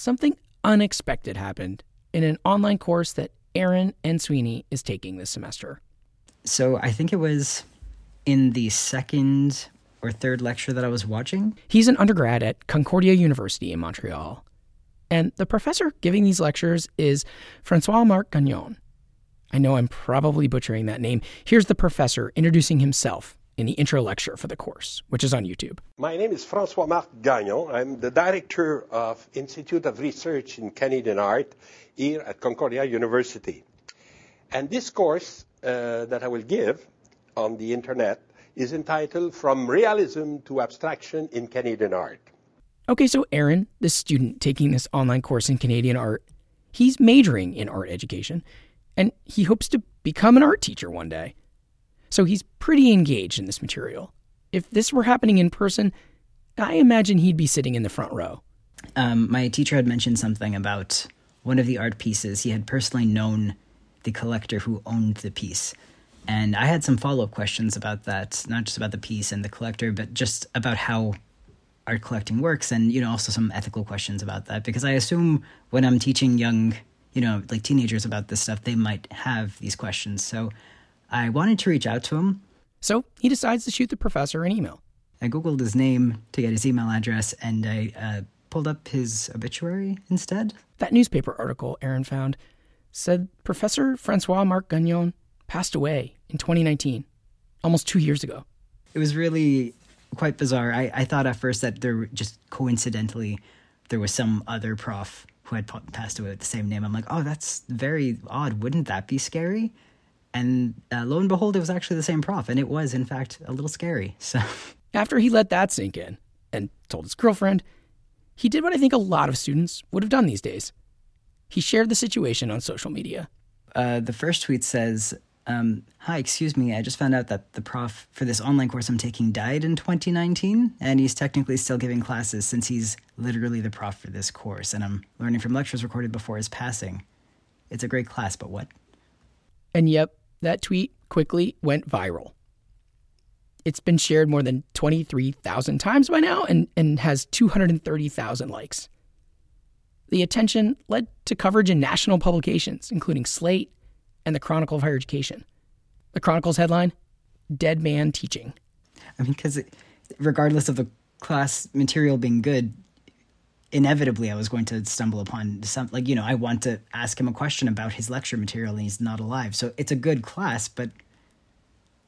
something unexpected happened in an online course that Aaron Ansuini is taking this semester. So I think it was in the second or third lecture that I was watching. He's an undergrad at Concordia University in Montreal. And the professor giving these lectures is Francois Marc Gagnon. I know I'm probably butchering that name. Here's the professor introducing himself in the intro lecture for the course, which is on YouTube. My name is Francois Marc Gagnon. I'm the director of Institute of Research in Canadian Art here at Concordia University. And this course uh, that I will give on the internet is entitled From Realism to Abstraction in Canadian Art. Okay, so Aaron, the student taking this online course in Canadian art, he's majoring in art education and he hopes to become an art teacher one day. So he's pretty engaged in this material. If this were happening in person, I imagine he'd be sitting in the front row. Um, my teacher had mentioned something about one of the art pieces. He had personally known the collector who owned the piece. And I had some follow up questions about that, not just about the piece and the collector, but just about how art collecting works and, you know, also some ethical questions about that. Because I assume when I'm teaching young, you know, like teenagers about this stuff, they might have these questions. So I wanted to reach out to him. So he decides to shoot the professor an email. I Googled his name to get his email address and I uh, pulled up his obituary instead. That newspaper article Aaron found said Professor Francois Marc Gagnon passed away in 2019, almost two years ago. It was really quite bizarre. I, I thought at first that there just coincidentally there was some other prof who had passed away with the same name. I'm like, oh, that's very odd. Wouldn't that be scary? And uh, lo and behold, it was actually the same prof, and it was in fact a little scary. So after he let that sink in and told his girlfriend, he did what I think a lot of students would have done these days. He shared the situation on social media. Uh, the first tweet says, um, Hi, excuse me, I just found out that the prof for this online course I'm taking died in 2019, and he's technically still giving classes since he's literally the prof for this course, and I'm learning from lectures recorded before his passing. It's a great class, but what? And yep, that tweet quickly went viral. It's been shared more than 23,000 times by now and, and has 230,000 likes. The attention led to coverage in national publications, including Slate and the Chronicle of Higher Education. The Chronicle's headline Dead Man Teaching. I mean, because regardless of the class material being good, inevitably I was going to stumble upon some, like, you know, I want to ask him a question about his lecture material and he's not alive. So it's a good class, but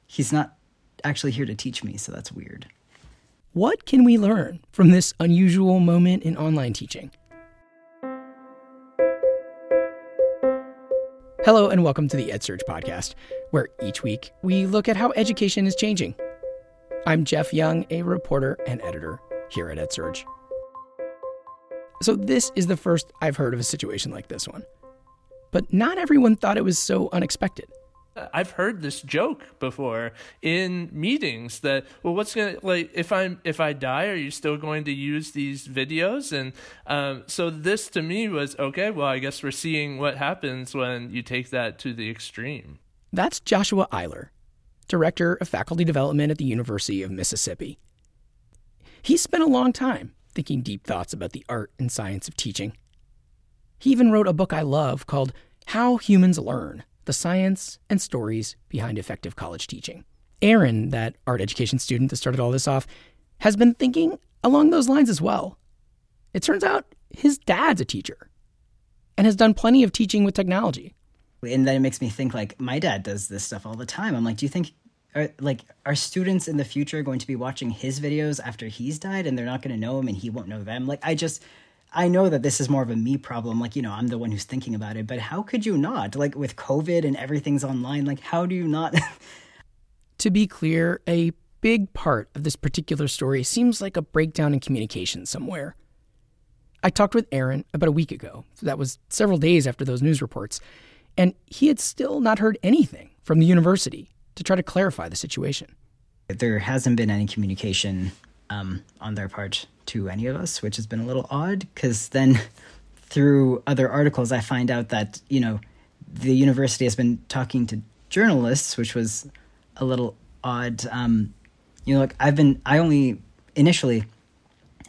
he's not actually here to teach me. So that's weird. What can we learn from this unusual moment in online teaching? Hello, and welcome to the EdSurge podcast, where each week we look at how education is changing. I'm Jeff Young, a reporter and editor here at EdSurge. So, this is the first I've heard of a situation like this one. But not everyone thought it was so unexpected. I've heard this joke before in meetings that well what's gonna like if I'm if I die are you still going to use these videos and um, so this to me was okay well I guess we're seeing what happens when you take that to the extreme. That's Joshua Eyler, director of faculty development at the University of Mississippi. He spent a long time thinking deep thoughts about the art and science of teaching. He even wrote a book I love called How Humans Learn the science and stories behind effective college teaching. Aaron, that art education student that started all this off, has been thinking along those lines as well. It turns out his dad's a teacher and has done plenty of teaching with technology. And then it makes me think like my dad does this stuff all the time. I'm like, do you think are, like are students in the future going to be watching his videos after he's died and they're not going to know him and he won't know them? Like I just I know that this is more of a me problem. Like, you know, I'm the one who's thinking about it, but how could you not? Like, with COVID and everything's online, like, how do you not? to be clear, a big part of this particular story seems like a breakdown in communication somewhere. I talked with Aaron about a week ago. So that was several days after those news reports. And he had still not heard anything from the university to try to clarify the situation. There hasn't been any communication um, on their part to any of us, which has been a little odd because then through other articles, I find out that, you know, the university has been talking to journalists, which was a little odd. Um, you know, like I've been, I only initially,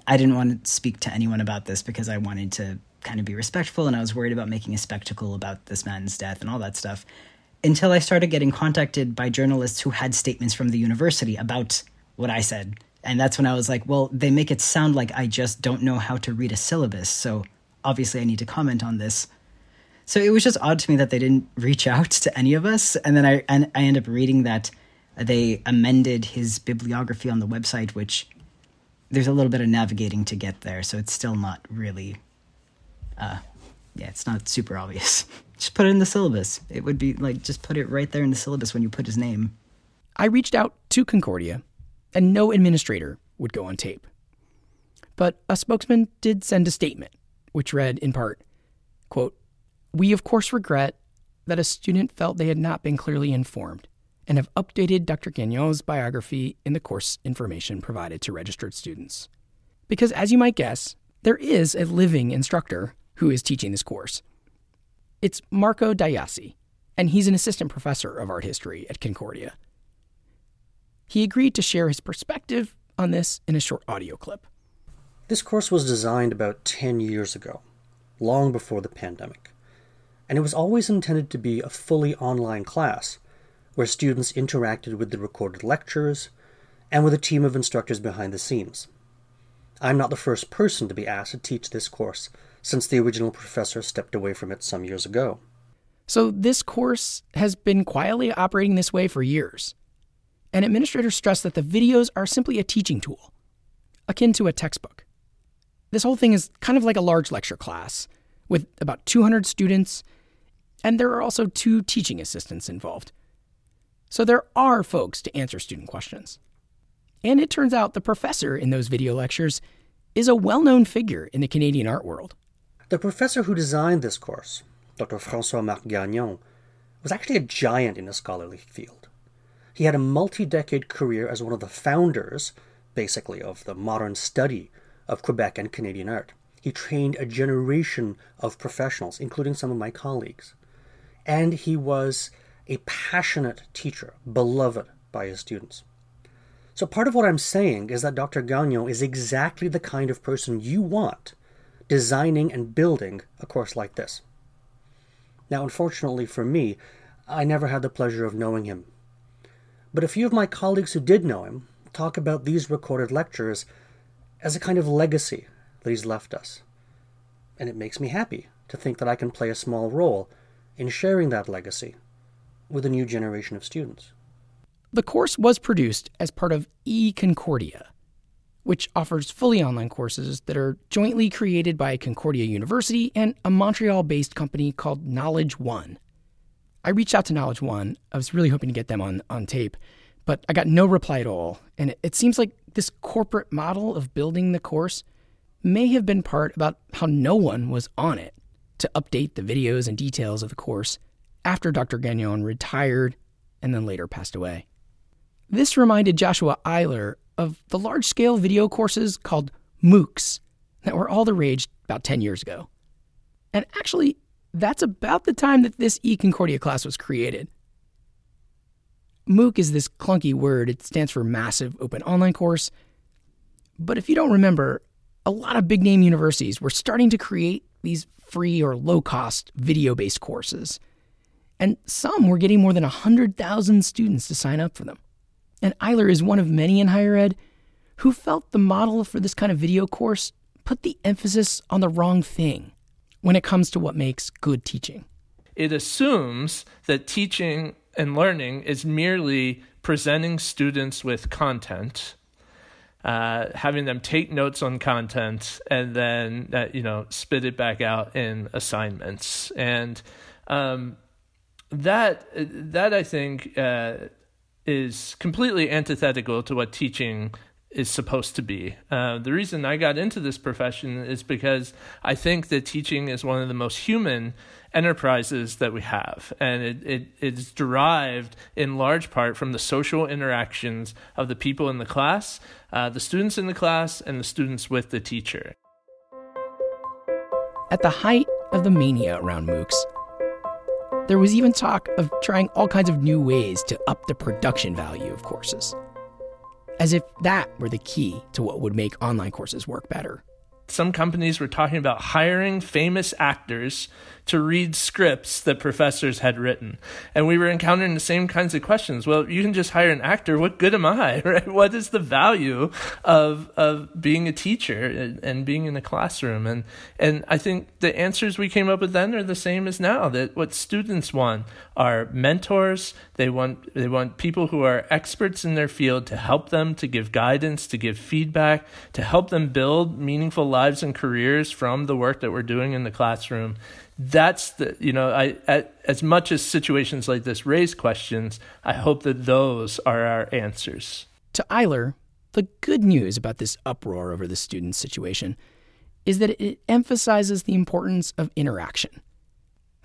I didn't want to speak to anyone about this because I wanted to kind of be respectful and I was worried about making a spectacle about this man's death and all that stuff until I started getting contacted by journalists who had statements from the university about what I said. And that's when I was like, well, they make it sound like I just don't know how to read a syllabus. So obviously I need to comment on this. So it was just odd to me that they didn't reach out to any of us. And then I, and I end up reading that they amended his bibliography on the website, which there's a little bit of navigating to get there. So it's still not really, uh, yeah, it's not super obvious. just put it in the syllabus. It would be like, just put it right there in the syllabus when you put his name. I reached out to Concordia, and no administrator would go on tape. But a spokesman did send a statement, which read in part, quote, We of course regret that a student felt they had not been clearly informed and have updated Dr. Gagnon's biography in the course information provided to registered students. Because, as you might guess, there is a living instructor who is teaching this course. It's Marco Deyasi, and he's an assistant professor of art history at Concordia. He agreed to share his perspective on this in a short audio clip. This course was designed about 10 years ago, long before the pandemic, and it was always intended to be a fully online class where students interacted with the recorded lectures and with a team of instructors behind the scenes. I'm not the first person to be asked to teach this course since the original professor stepped away from it some years ago. So, this course has been quietly operating this way for years. And administrators stress that the videos are simply a teaching tool, akin to a textbook. This whole thing is kind of like a large lecture class with about 200 students, and there are also two teaching assistants involved. So there are folks to answer student questions. And it turns out the professor in those video lectures is a well known figure in the Canadian art world. The professor who designed this course, Dr. Francois Marc Gagnon, was actually a giant in the scholarly field. He had a multi decade career as one of the founders, basically, of the modern study of Quebec and Canadian art. He trained a generation of professionals, including some of my colleagues. And he was a passionate teacher, beloved by his students. So, part of what I'm saying is that Dr. Gagnon is exactly the kind of person you want designing and building a course like this. Now, unfortunately for me, I never had the pleasure of knowing him. But a few of my colleagues who did know him talk about these recorded lectures as a kind of legacy that he's left us. And it makes me happy to think that I can play a small role in sharing that legacy with a new generation of students. The course was produced as part of eConcordia, which offers fully online courses that are jointly created by Concordia University and a Montreal based company called Knowledge One. I reached out to Knowledge One. I was really hoping to get them on, on tape, but I got no reply at all. And it, it seems like this corporate model of building the course may have been part about how no one was on it to update the videos and details of the course after Dr. Gagnon retired and then later passed away. This reminded Joshua Eyler of the large scale video courses called MOOCs that were all the rage about 10 years ago. And actually, that's about the time that this eConcordia class was created. MOOC is this clunky word, it stands for Massive Open Online Course. But if you don't remember, a lot of big name universities were starting to create these free or low cost video based courses and some were getting more than 100,000 students to sign up for them. And Eyler is one of many in higher ed who felt the model for this kind of video course put the emphasis on the wrong thing when it comes to what makes good teaching. It assumes that teaching and learning is merely presenting students with content, uh, having them take notes on content, and then uh, you know spit it back out in assignments. And um, that that I think uh, is completely antithetical to what teaching is supposed to be. Uh, the reason I got into this profession is because I think that teaching is one of the most human enterprises that we have, and it, it it's derived in large part from the social interactions of the people in the class, uh, the students in the class, and the students with the teacher. At the height of the mania around MOOCs, there was even talk of trying all kinds of new ways to up the production value of courses. As if that were the key to what would make online courses work better. Some companies were talking about hiring famous actors to read scripts that professors had written. And we were encountering the same kinds of questions. Well, you can just hire an actor. What good am I? Right? What is the value of of being a teacher and, and being in a classroom? And and I think the answers we came up with then are the same as now. That what students want are mentors. They want they want people who are experts in their field to help them, to give guidance, to give feedback, to help them build meaningful lives and careers from the work that we're doing in the classroom. That's the you know I, I, as much as situations like this raise questions i hope that those are our answers. To eyler the good news about this uproar over the student situation is that it emphasizes the importance of interaction.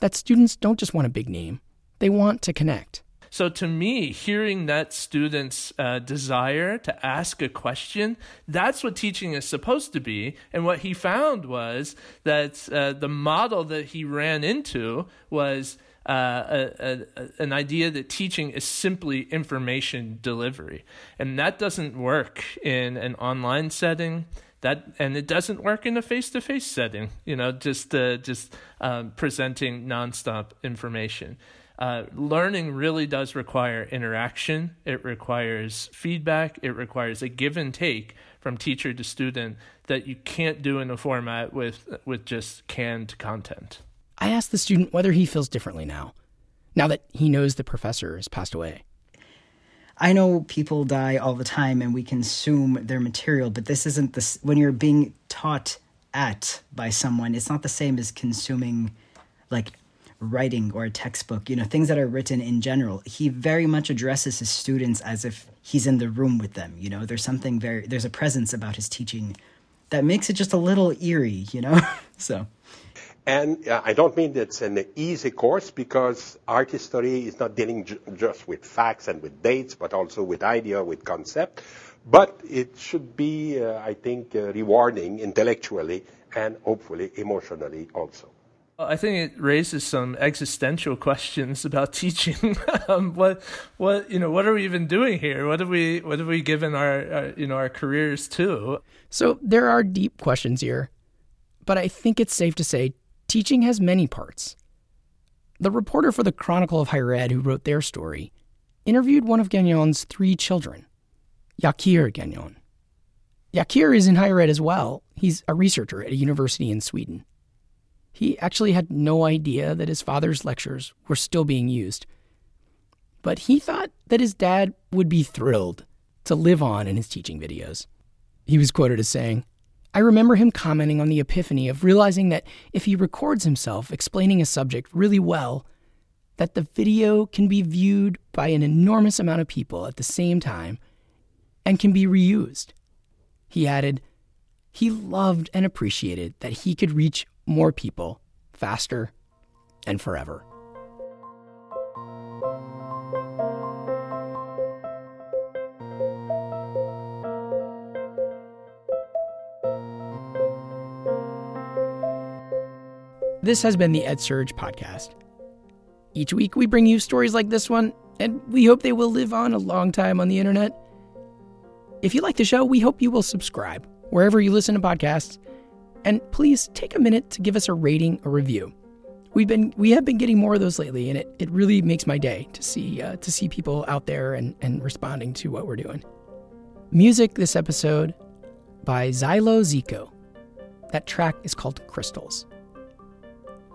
That students don't just want a big name they want to connect so to me, hearing that student's uh, desire to ask a question, that's what teaching is supposed to be. And what he found was that uh, the model that he ran into was uh, a, a, an idea that teaching is simply information delivery, and that doesn't work in an online setting. That and it doesn't work in a face-to-face setting. You know, just uh, just um, presenting nonstop information uh, learning really does require interaction. It requires feedback. It requires a give and take from teacher to student that you can't do in a format with with just canned content. I asked the student whether he feels differently now, now that he knows the professor has passed away. I know people die all the time and we consume their material, but this isn't this when you're being taught at by someone, it's not the same as consuming like writing or a textbook, you know, things that are written in general. He very much addresses his students as if he's in the room with them, you know. There's something very there's a presence about his teaching that makes it just a little eerie, you know. so and uh, I don't mean it's an easy course because art history is not dealing ju- just with facts and with dates, but also with idea, with concept. But it should be, uh, I think, uh, rewarding intellectually and hopefully emotionally also. I think it raises some existential questions about teaching. um, what, what, you know, what are we even doing here? What have we, what have we given our, our, you know, our careers to? So there are deep questions here, but I think it's safe to say teaching has many parts. The reporter for the Chronicle of Higher Ed who wrote their story interviewed one of Gagnon's three children, Yakir Gagnon. Yakir is in higher ed as well. He's a researcher at a university in Sweden. He actually had no idea that his father's lectures were still being used. But he thought that his dad would be thrilled to live on in his teaching videos. He was quoted as saying, I remember him commenting on the epiphany of realizing that if he records himself explaining a subject really well, that the video can be viewed by an enormous amount of people at the same time and can be reused. He added, he loved and appreciated that he could reach more people, faster, and forever. This has been the EdSurge podcast. Each week, we bring you stories like this one, and we hope they will live on a long time on the internet. If you like the show, we hope you will subscribe wherever you listen to podcasts and please take a minute to give us a rating or review. We've been we have been getting more of those lately, and it, it really makes my day to see uh, to see people out there and, and responding to what we're doing. Music this episode by Xylo-Ziko. That track is called Crystals.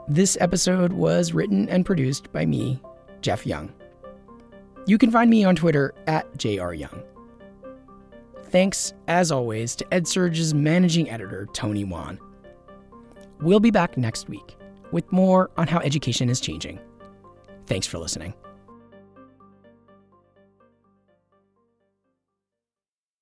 This episode was written and produced by me, Jeff Young. You can find me on Twitter at jryoung. Thanks, as always, to EdSurge's managing editor, Tony Wan. We'll be back next week with more on how education is changing. Thanks for listening.